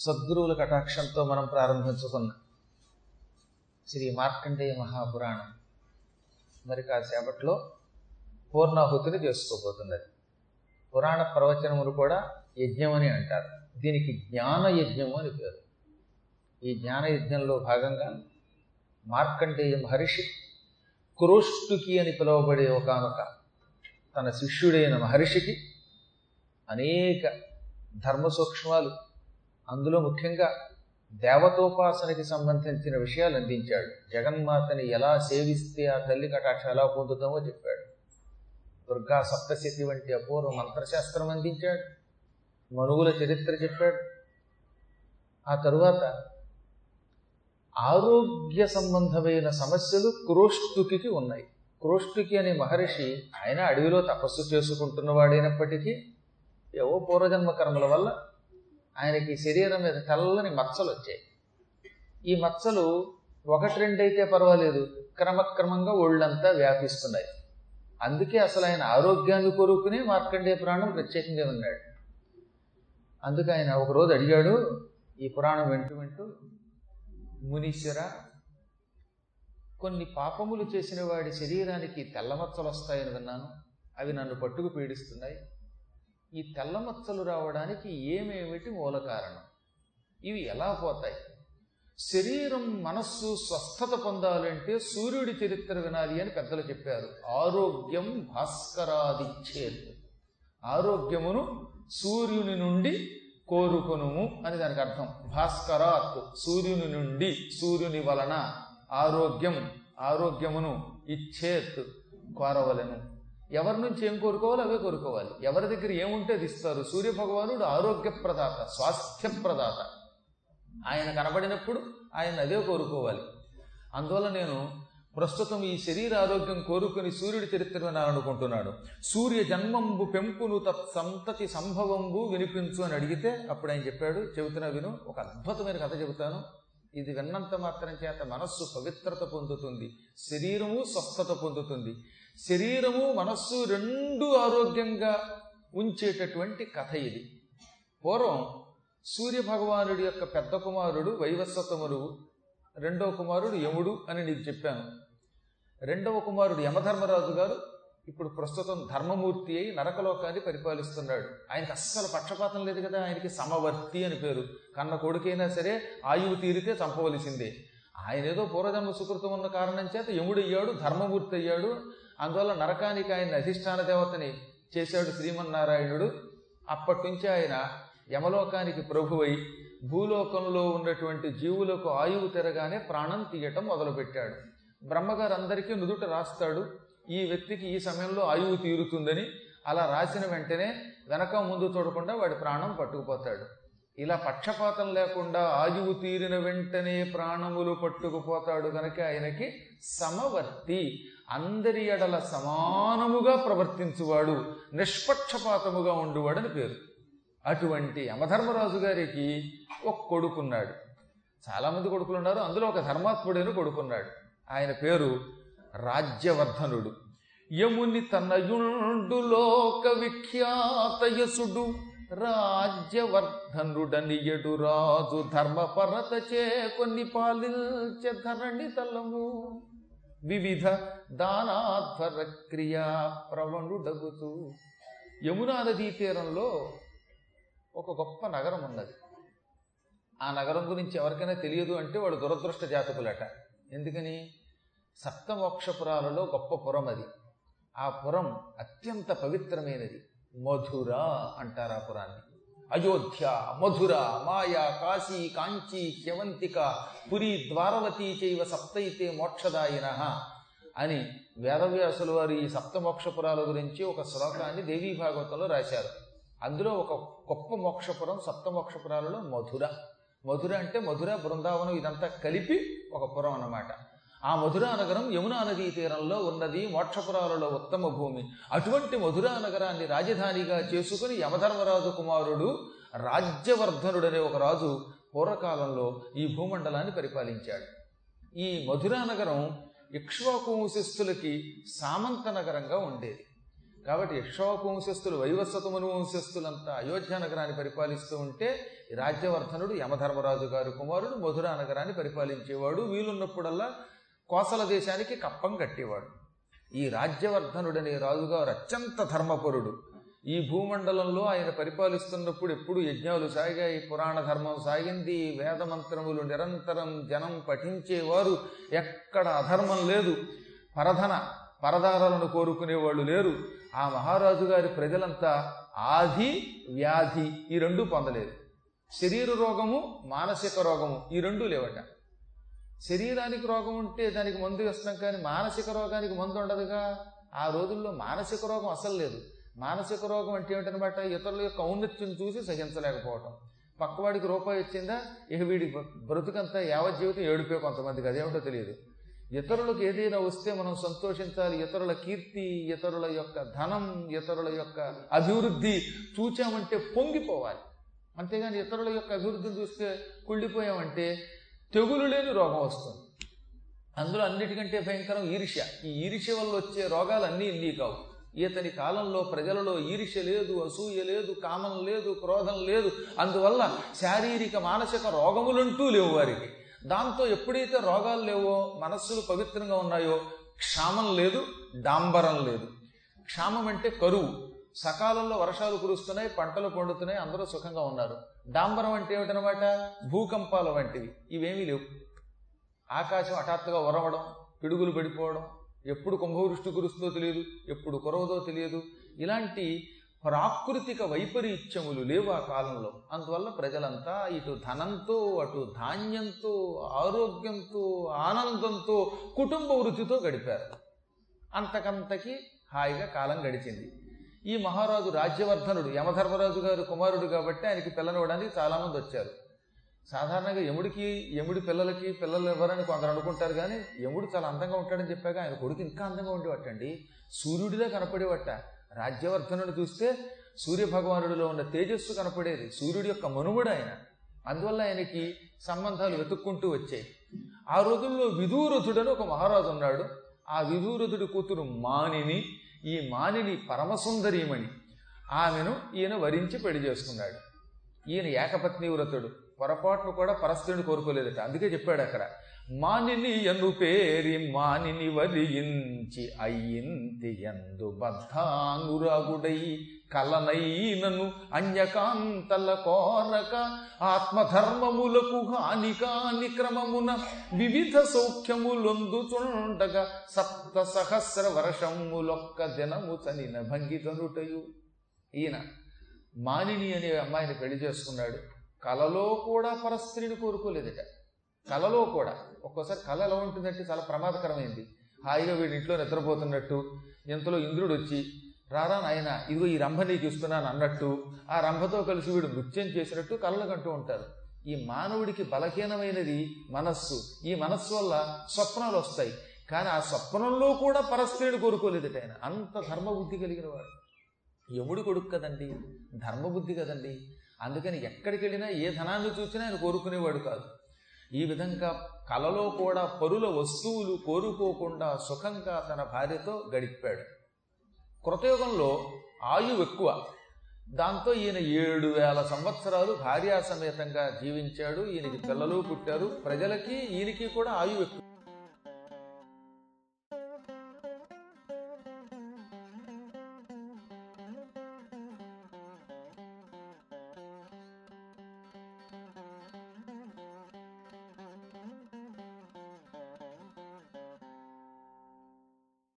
సద్గురువుల కటాక్షంతో మనం ప్రారంభించుకున్నాం. శ్రీ మార్కండేయ మహాపురాణం. మరి కాసేపట్లో పూర్ణాహుతిని చేసుకోబోతున్నది. పురాణ ప్రవచనములు కూడా యజ్ఞం అని అంటారు. దీనికి జ్ఞాన యజ్ఞము అని పేరు. ఈ జ్ఞాన యజ్ఞంలో భాగంగా మార్కండేయ మహర్షి క్రోష్టుకి అని పిలువబడే ఒకనొక తన శిష్యుడైన మహర్షికి అనేక ధర్మ సూక్ష్మాలు అందులో ముఖ్యంగా దేవతోపాసనకి సంబంధించిన విషయాలు అందించాడు. జగన్మాతని ఎలా సేవిస్తే ఆ తల్లి కటాక్ష ఎలా పొందుతామో చెప్పాడు. దుర్గా సప్తశతి వంటి అపూర్వ మంత్రశాస్త్రం అందించాడు. మనువుల చరిత్ర చెప్పాడు. ఆ తరువాత ఆరోగ్య సంబంధమైన సమస్యలు క్రోష్టుకి ఉన్నాయి. క్రోష్టుకి అనే మహర్షి ఆయన అడవిలో తపస్సు చేసుకుంటున్నవాడైనప్పటికీ ఏవో పూర్వజన్మ కర్మల వల్ల ఆయనకి శరీరం మీద తెల్లని మచ్చలు వచ్చాయి. ఈ మచ్చలు ఒకటి రెండు అయితే పర్వాలేదు క్రమక్రమంగా ఒళ్ళంతా వ్యాపిస్తున్నాయి. అందుకే అసలు ఆయన ఆరోగ్యాన్ని కోరుకుని మార్కండే పురాణం ప్రత్యేకంగా ఉన్నాడు అందుకే ఆయన ఒకరోజు అడిగాడు ఈ పురాణం వింటూ వింటూ మునీశ్వర కొన్ని పాపములు చేసిన వాడి శరీరానికి తెల్లమచ్చలు వస్తాయని విన్నాను. అవి నన్ను పట్టుకు పీడిస్తున్నాయి. ఈ తెల్లమచ్చలు రావడానికి ఏమేమిటి మూల కారణం? ఇవి ఎలా పోతాయి? శరీరం మనస్సు స్వస్థత పొందాలంటే సూర్యుడి చరిత్ర వినాలి అని పెద్దలు చెప్పారు. ఆరోగ్యం భాస్కరాదిచ్చేత్. ఆరోగ్యమును సూర్యుని నుండి కోరుకొనుము అని దానికి అర్థం. భాస్కరాత్ సూర్యుని నుండి సూర్యుని వలన ఆరోగ్యం ఆరోగ్యమును ఇచ్చేత్ కోరవలను. ఎవరి నుంచి ఏం కోరుకోవాలి అవే కోరుకోవాలి. ఎవరి దగ్గర ఏముంటే అది ఇస్తారు. సూర్య భగవానుడు ఆరోగ్య ప్రదాత స్వాస్థ్య ప్రదాత. ఆయన కనబడినప్పుడు ఆయన అదే కోరుకోవాలి. అందువల్ల నేను ప్రస్తుతం ఈ శరీర ఆరోగ్యం కోరుకుని సూర్యుడి చరిత్ర వినాలనుకుంటున్నాడు సూర్య జన్మంబు పెంపును తత్ సంతతి సంభవంబు వినిపించు అని అడిగితే అప్పుడు ఆయన చెప్పాడు చెబుతున్నా విను ఒక అద్భుతమైన కథ చెబుతాను. ఇది విన్నంత మాత్రం చేత మనస్సు పవిత్రత పొందుతుంది శరీరము స్వస్థత పొందుతుంది. శరీరము మనస్సు రెండు ఆరోగ్యంగా ఉంచేటటువంటి కథ ఇది. పూర్వం సూర్య భగవానుడి యొక్క పెద్ద కుమారుడు వైవస్వతములు రెండవ కుమారుడు యముడు అని నీకు చెప్పాను. రెండవ కుమారుడు యమధర్మరాజు గారు ఇప్పుడు ప్రస్తుతం ధర్మమూర్తి అయి నరకలోకాన్ని పరిపాలిస్తున్నాడు. ఆయనకి అస్సలు పక్షపాతం లేదు కదా ఆయనకి సమవర్తి అని పేరు. కన్న కొడుకైనా సరే ఆయువు తీరితే చంపవలసిందే. ఆయన ఏదో పూర్వజన్మ సుకృతం ఉన్న కారణం చేత యముడయ్యాడు ధర్మమూర్తి అయ్యాడు. అందువల్ల నరకానికి ఆయన అధిష్టాన దేవతని చేశాడు శ్రీమన్నారాయణుడు. అప్పటి నుంచి ఆయన యమలోకానికి ప్రభువై భూలోకంలో ఉన్నటువంటి జీవులకు ఆయువు తిరగానే ప్రాణం తీయటం మొదలుపెట్టాడు. బ్రహ్మగారు అందరికీ నుదుట రాస్తాడు. ఈ వ్యక్తికి ఈ సమయంలో ఆయువు తీరుతుందని అలా రాసిన వెంటనే వెనక ముందు చూడకుండా వాడి ప్రాణం పట్టుకుపోతాడు. ఇలా పక్షపాతం లేకుండా ఆయువు తీరిన వెంటనే ప్రాణములు పట్టుకుపోతాడు కనుక ఆయనకి సమవర్తి. అందరి ఎడల సమానముగా ప్రవర్తించువాడు నిష్పక్షపాతముగా ఉండువాడని పేరు. అటువంటి యమధర్మరాజు గారికి ఒక కొడుకున్నాడు. చాలామంది కొడుకులు ఉన్నారు అందులో ఒక ధర్మాత్ముడైన కొడుకున్నాడు. ఆయన పేరు రాజ్యవర్ధనుడు. యముని తనయుండు లోక విఖ్యాతయసుడు రాజ్యవర్ధనుడనియడు రాజు ధర్మపరత చే కొన్ని పాలించే ధరణి తలము వివిధ దానాధ్వర క్రియా ప్రవణుడగుతూ యమునా నదీ తీరంలో ఒక గొప్ప నగరం ఉన్నది. ఆ నగరం గురించి ఎవరికైనా తెలియదు అంటే వాడు దురదృష్ట జాతకులట. ఎందుకని? సప్తమోక్షపురాలలో గొప్ప పురం అది ఆ పురం అత్యంత పవిత్రమైనది. మధుర అంటారు ఆ పురాన్ని అయోధ్య మధుర మాయా కాశీ కాంచీ శవంతిక పురి ద్వారవతి చైవ సప్తైతే మోక్షదాయిన అని వేదవ్యాసుల వారు ఈ సప్తమోక్షపురాల గురించి ఒక శ్లోకాన్ని దేవీ భాగవతంలో రాశారు. అందులో ఒక గొప్ప మోక్షపురం సప్తమోక్షపురాలలో మధుర. మధుర అంటే మధుర బృందావనం ఇదంతా కలిపి ఒక పురం అన్నమాట. ఆ మధురా నగరం యమునా నదీ తీరంలో ఉన్నది మోక్షపురాలలో ఉత్తమ భూమి. అటువంటి మధురా నగరాన్ని రాజధానిగా చేసుకుని యమధర్మరాజు కుమారుడు రాజ్యవర్ధనుడనే ఒక రాజు పూర్వకాలంలో ఈ భూమండలాన్ని పరిపాలించాడు. ఈ మధురా నగరం ఇక్ష్వాకువంశస్థులకి సామంత నగరంగా ఉండేది. కాబట్టి ఇక్ష్వాకువంశస్థులు వంశస్థులు వైవస్వతమును వంశస్థులంతా అయోధ్య నగరాన్ని పరిపాలిస్తూ ఉంటే రాజ్యవర్ధనుడు యమధర్మరాజు గారి కుమారుడు మధురా నగరాన్ని పరిపాలించేవాడు. వీలున్నప్పుడల్లా కోసల దేశానికి కప్పం కట్టేవాడు. ఈ రాజ్యవర్ధనుడనే రాజుగారు అత్యంత ధర్మపరుడు. ఈ భూమండలంలో ఆయన పరిపాలిస్తున్నప్పుడు ఎప్పుడు యజ్ఞాలు సాగాయి పురాణ ధర్మం సాగింది వేద మంత్రములు నిరంతరం జనం పఠించేవారు. ఎక్కడ అధర్మం లేదు. పరధన పరదారాలను కోరుకునేవాళ్ళు లేరు. ఆ మహారాజు గారి ప్రజలంతా ఆది వ్యాధి ఈ రెండు పొందలేదు. శరీర రోగము మానసిక రోగము ఈ రెండు లేవట. శరీరానికి రోగం ఉంటే దానికి మందు ఇస్తాం కానీ మానసిక రోగానికి మందు ఉండదుగా. ఆ రోజుల్లో మానసిక రోగం అసలు లేదు. మానసిక రోగం అంటే ఏమిటనమాట? ఇతరుల యొక్క ఔన్నత్యం చూసి సహించలేకపోవటం. పక్కవాడికి రూపాయి వచ్చిందా ఇక వీడి బ్రతుకంతా యావత్ జీవితం ఏడిపోయి కొంతమందికి. అదేమిటో తెలియదు. ఇతరులకు ఏదైనా వస్తే మనం సంతోషించాలి. ఇతరుల కీర్తి ఇతరుల యొక్క ధనం ఇతరుల యొక్క అభివృద్ధి చూచామంటే పొంగిపోవాలి. అంతేగాని ఇతరుల యొక్క అభివృద్ధిని చూస్తే కుళ్ళిపోయామంటే తెగులు లేని రోగం వస్తుంది. అందులో అన్నిటికంటే భయంకరం ఈర్ష్య. ఈ ఈర్ష్య వల్ల వచ్చే రోగాలు అన్నీ ఇన్ని కావు. ఇతని కాలంలో ప్రజలలో ఈర్ష్య లేదు అసూయ లేదు కామం లేదు క్రోధం లేదు. అందువల్ల శారీరక మానసిక రోగములంటూ లేవు వారికి. దాంతో ఎప్పుడైతే రోగాలు లేవో మనస్సులు పవిత్రంగా ఉన్నాయో క్షామం లేదు డాంబరం లేదు. క్షామం అంటే కరువు. సకాలంలో వర్షాలు కురుస్తున్నాయి పంటలు పండుతున్నాయి అందరూ సుఖంగా ఉన్నారు. డాంబరం అంటే ఏమిటనమాట భూకంపాల వంటివి. ఇవేమీ లేవు. ఆకాశం హఠాత్తుగా ఉరవడం పిడుగులు పడిపోవడం ఎప్పుడు కుంభవృష్టి కురుస్తుందో తెలియదు ఎప్పుడు కురవదో తెలియదు. ఇలాంటి ప్రాకృతిక వైపరీత్యములు లేవు ఆ కాలంలో. అందువల్ల ప్రజలంతా ఇటు ధనంతో అటు ధాన్యంతో ఆరోగ్యంతో ఆనందంతో కుటుంబ వృత్తితో గడిపారు. అంతకంతకి హాయిగా కాలం గడిచింది. ఈ మహారాజు రాజ్యవర్ధనుడు యమధర్మరాజు గారు కుమారుడు కాబట్టి ఆయనకి పిల్లనివ్వడానికి చాలామంది వచ్చారు. సాధారణంగా యముడికి యముడి పిల్లలకి పిల్లలు ఇవ్వరని కొందరు అనుకుంటారు కానీ యముడు చాలా అందంగా ఉంటాడని చెప్పాక ఆయన కొడుకు ఇంకా అందంగా ఉండేవాటండి. సూర్యుడిలా కనపడేవట. రాజ్యవర్ధనుడు చూస్తే సూర్య భగవానుడిలో ఉన్న తేజస్సు కనపడేది. సూర్యుడి యొక్క మనుముడు ఆయన. అందువల్ల ఆయనకి సంబంధాలు వెతుక్కుంటూ వచ్చాయి. ఆ రోజుల్లో విదూరథుడని ఒక మహారాజు ఉన్నాడు. ఆ విదూరథుడి కూతురు మానిని ఈ మానిని పరమసుందరీమణి. ఆమెను ఈయన వరించి పెళ్ళి చేసుకున్నాడు. ఈయన ఏకపత్ని వ్రతుడు. పొరపాటును కూడా పరస్త్రుని కోరుకోలేదట. అందుకే చెప్పాడు అక్కడ మానిని ఎను పేరి మానిని వరించి అయ్యింది ఎందు బద్ధానురాగుడై కలనైనను అన్యకాంతల కోరక ఆత్మధర్మములకు హానికాని క్రమమున వివిధ సౌఖ్యములొందుచుండగా సప్త సహస్ర వర్షములొక్క దినము చనిన భంగితనుటయు. ఈయన మానిని అనే అమ్మాయిని పెళ్ళి చేసుకున్నాడు. కలలో కూడా పరస్త్రీని కోరుకోలేదట. కలలో కూడా. ఒక్కోసారి కళ ఎలా ఉంటుందంటే చాలా ప్రమాదకరమైంది. హాయిగా వీడి ఇంట్లో నిద్రపోతున్నట్టు ఇంతలో ఇంద్రుడు వచ్చి రారా నాయన ఇదిగో ఈ రంభ నీకు ఇస్తున్నాను అన్నట్టు. ఆ రంభతో కలిసి వీడు నృత్యం చేసినట్టు కళలు కంటూ ఉంటారు. ఈ మానవుడికి బలహీనమైనది మనస్సు. ఈ మనస్సు వల్ల స్వప్నాలు వస్తాయి. కానీ ఆ స్వప్నంలో కూడా పరస్త్రీని కోరుకోలేదట ఆయన. అంత ధర్మబుద్ధి కలిగిన వాడు. యముడు కొడుకు కదండి? ధర్మబుద్ధి కదండి? అందుకని ఎక్కడికి వెళ్ళినా ఏ ధనాన్ని చూసినా ఆయన కోరుకునేవాడు కాదు. ఈ విధంగా కలలో కూడా పరుల వస్తువులు కోరుకోకుండా సుఖంగా తన భార్యతో గడిపాడు. కృతయుగంలో ఆయువు ఎక్కువ. దాంతో ఈయన ఏడు వేల సంవత్సరాలు భార్యాసమేతంగా జీవించాడు. ఈయనకి పిల్లలు పుట్టారు. ప్రజలకి ఈయనకి కూడా ఆయువు ఎక్కువ.